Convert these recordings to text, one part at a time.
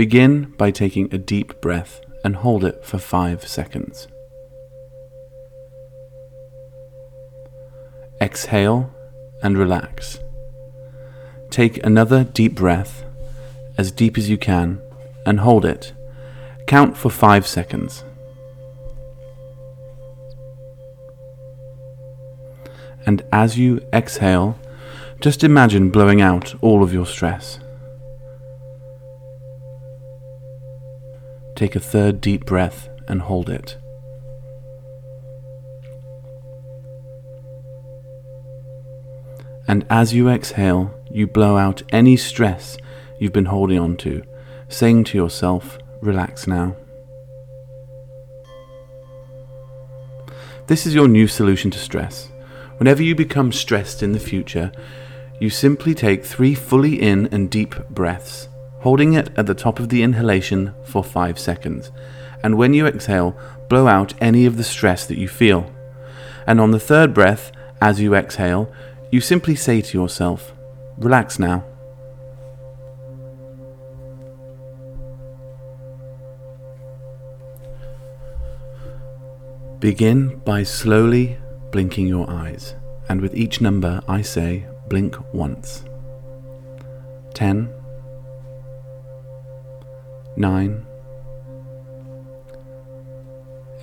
Begin by taking a deep breath and hold it for 5 seconds. Exhale and relax. Take another deep breath, as deep as you can, and hold it. Count for 5 seconds. And as you exhale, just imagine blowing out all of your stress. Take a third deep breath and hold it. And as you exhale, you blow out any stress you've been holding on to, saying to yourself, relax now. This is your new solution to stress. Whenever you become stressed in the future, you simply take three fully in and deep breaths holding it at the top of the inhalation for 5 seconds. And when you exhale, blow out any of the stress that you feel. And on the third breath, as you exhale, you simply say to yourself, Relax now. Begin by slowly blinking your eyes, and with each number I say, blink once. 10 nine,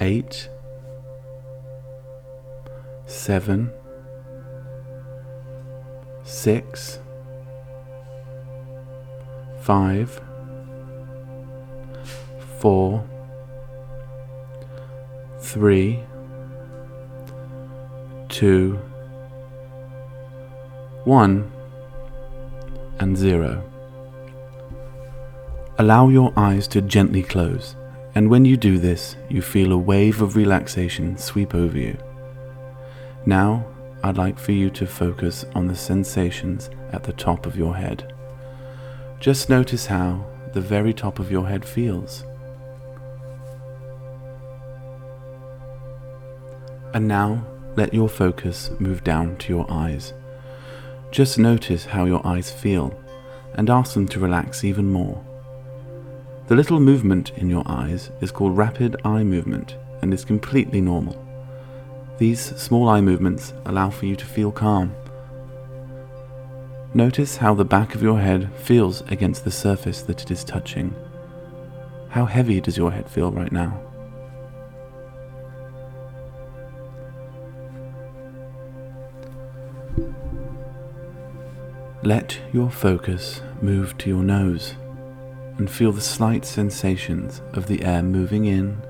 eight, seven, six, five, four, three, two, one, and zero. Allow your eyes to gently close, and when you do this, you feel a wave of relaxation sweep over you. Now, I'd like for you to focus on the sensations at the top of your head. Just notice how the very top of your head feels. And now, let your focus move down to your eyes. Just notice how your eyes feel and ask them to relax even more. The little movement in your eyes is called rapid eye movement and is completely normal. These small eye movements allow for you to feel calm. Notice how the back of your head feels against the surface that it is touching. How heavy does your head feel right now? Let your focus move to your nose and feel the slight sensations of the air moving in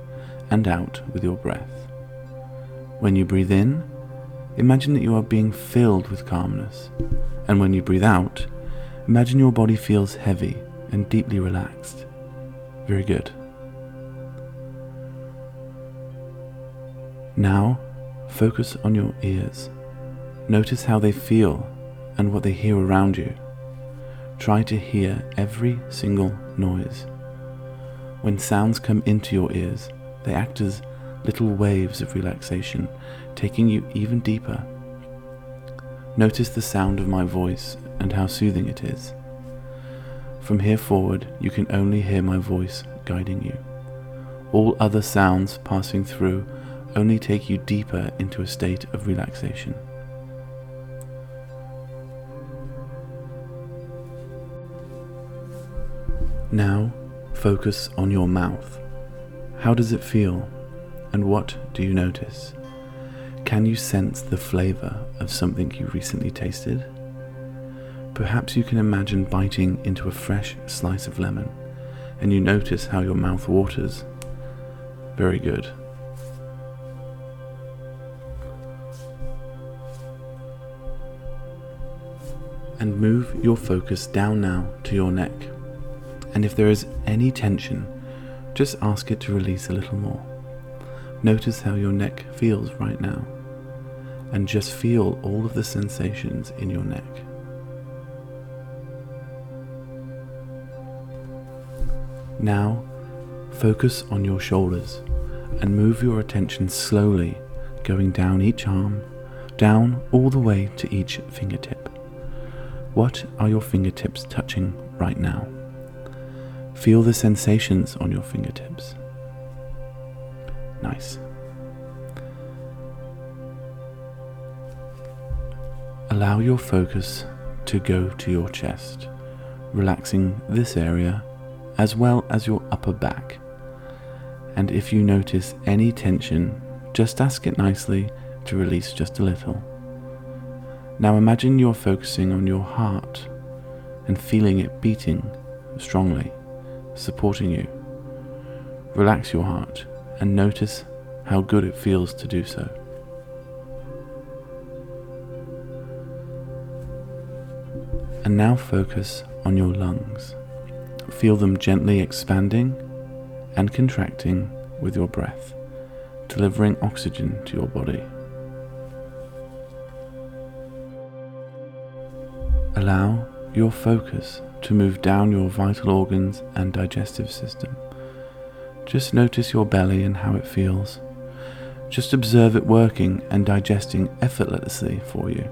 and out with your breath. When you breathe in, imagine that you are being filled with calmness, and when you breathe out, imagine your body feels heavy and deeply relaxed. Very good. Now, focus on your ears. Notice how they feel and what they hear around you. Try to hear every single noise. When sounds come into your ears, they act as little waves of relaxation, taking you even deeper. Notice the sound of my voice and how soothing it is. From here forward, you can only hear my voice guiding you. All other sounds passing through only take you deeper into a state of relaxation. Now focus on your mouth. How does it feel? And what do you notice? Can you sense the flavor of something you recently tasted? Perhaps you can imagine biting into a fresh slice of lemon and you notice how your mouth waters. Very good. And move your focus down now to your neck and if there is any tension, just ask it to release a little more. Notice how your neck feels right now, and just feel all of the sensations in your neck. Now, focus on your shoulders and move your attention slowly, going down each arm, down all the way to each fingertip. What are your fingertips touching right now? Feel the sensations on your fingertips. Nice. Allow your focus to go to your chest, relaxing this area as well as your upper back. And if you notice any tension, just ask it nicely to release just a little. Now imagine you're focusing on your heart and feeling it beating strongly, supporting you. Relax your heart and notice how good it feels to do so. And now focus on your lungs. Feel them gently expanding and contracting with your breath, delivering oxygen to your body. Allow your focus to move down your vital organs and digestive system. Just notice your belly and how it feels. Just observe it working and digesting effortlessly for you.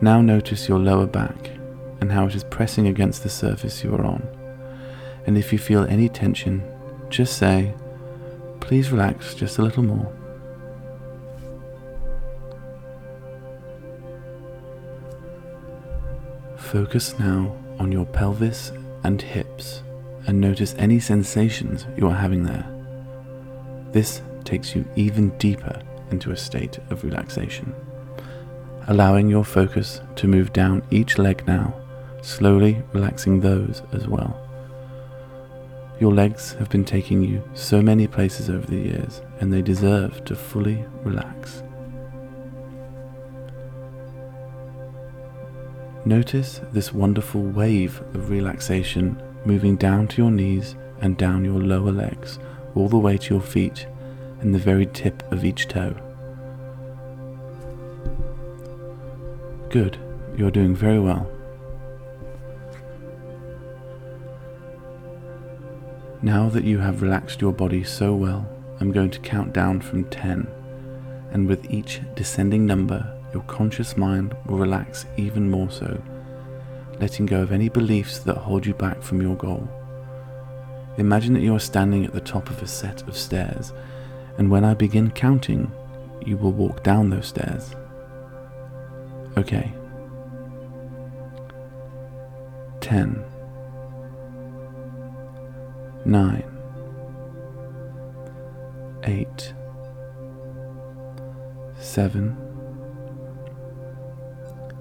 Now notice your lower back and how it is pressing against the surface you are on. And if you feel any tension, just say, please relax just a little more. Focus now on your pelvis and hips and notice any sensations you are having there. This takes you even deeper into a state of relaxation, allowing your focus to move down each leg now, slowly relaxing those as well. Your legs have been taking you so many places over the years, and they deserve to fully relax. Notice this wonderful wave of relaxation moving down to your knees and down your lower legs, all the way to your feet and the very tip of each toe. Good, you're doing very well. Now that you have relaxed your body so well, I'm going to count down from 10, and with each descending number, your conscious mind will relax even more so, letting go of any beliefs that hold you back from your goal. Imagine that you are standing at the top of a set of stairs, and when I begin counting, you will walk down those stairs. Okay. 10 9 8 7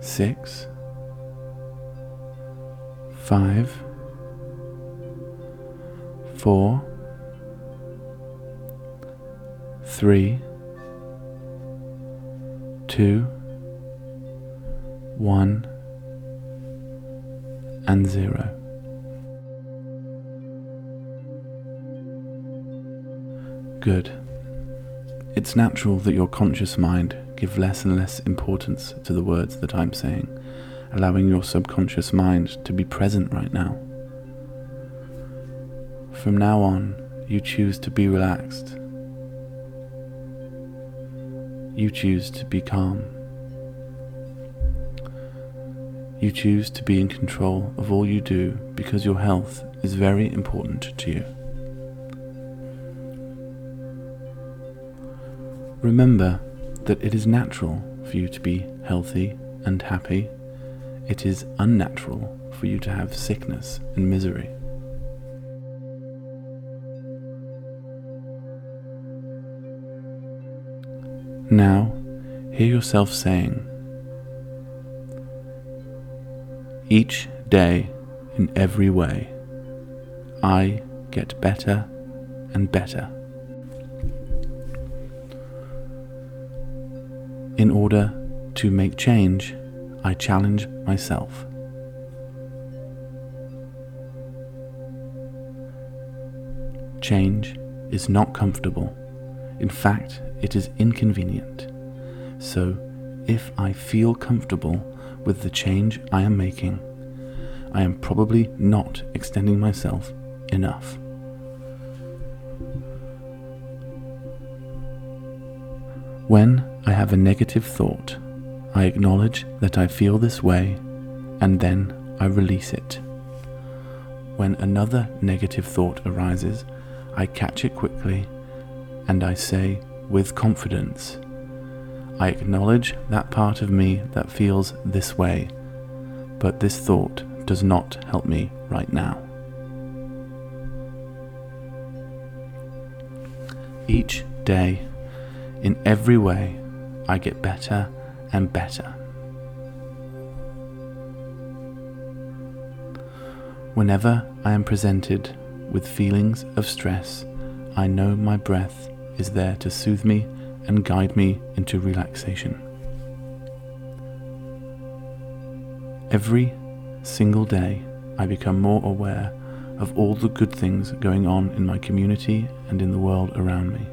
six, five, four, three, two, one, and zero. Good. It's natural that your conscious mind give less and less importance to the words that I'm saying, allowing your subconscious mind to be present right now. From now on, you choose to be relaxed. You choose to be calm. You choose to be in control of all you do because your health is very important to you. Remember that it is natural for you to be healthy and happy. It is unnatural for you to have sickness and misery. Now, hear yourself saying, Each day, in every way, I get better and better. In order to make change, I challenge myself. Change is not comfortable. In fact, it is inconvenient. So, if I feel comfortable with the change I am making, I am probably not extending myself enough. When I have a negative thought, I acknowledge that I feel this way and then I release it. when another negative thought arises, I catch it quickly and I say with confidence, I acknowledge that part of me that feels this way, but this thought does not help me right now. Each day, in every way, I get better and better. Whenever I am presented with feelings of stress, I know my breath is there to soothe me and guide me into relaxation. Every single day, I become more aware of all the good things going on in my community and in the world around me.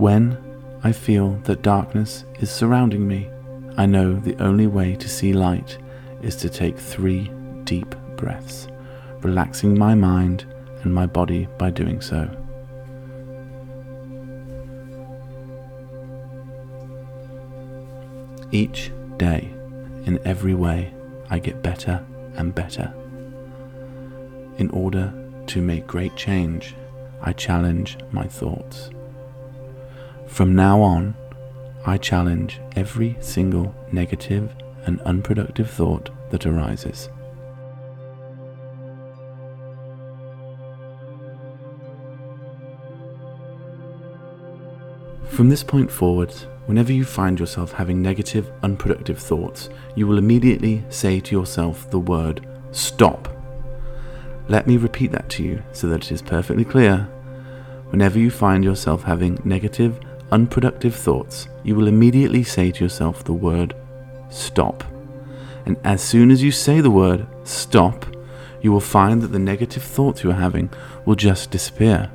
When I feel that darkness is surrounding me, I know the only way to see light is to take three deep breaths, relaxing my mind and my body by doing so. Each day, in every way, I get better and better. In order to make great change, I challenge my thoughts. From now on, I challenge every single negative and unproductive thought that arises. From this point forward, whenever you find yourself having negative, unproductive thoughts, you will immediately say to yourself the word stop. Let me repeat that to you so that it is perfectly clear. Whenever you find yourself having negative, unproductive thoughts, you will immediately say to yourself the word stop. And as soon as you say the word stop, you will find that the negative thoughts you are having will just disappear.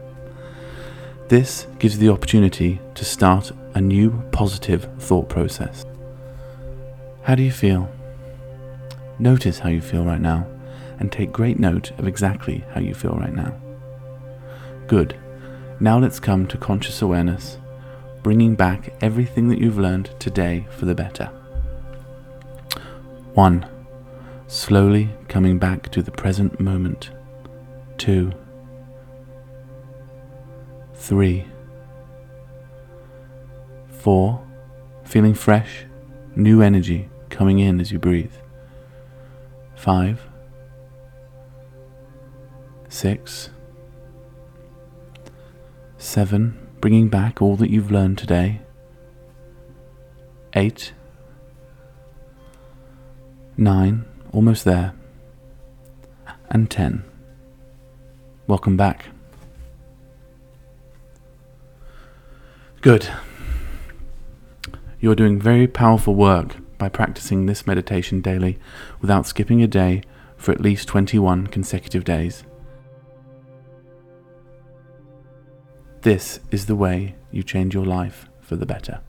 This gives the opportunity to start a new positive thought process. How do you feel? Notice how you feel right now and take great note of exactly how you feel right now. Good. Now let's come to conscious awareness, bringing back everything that you've learned today for the better. 1. Slowly coming back to the present moment. 2 three, four, feeling fresh, new energy coming in as you breathe. Five, six, seven, bringing back all that you've learned today. Eight, nine, almost there, and ten. Welcome back. Good. You're doing very powerful work by practicing this meditation daily without skipping a day for at least 21 consecutive days. This is the way you change your life for the better.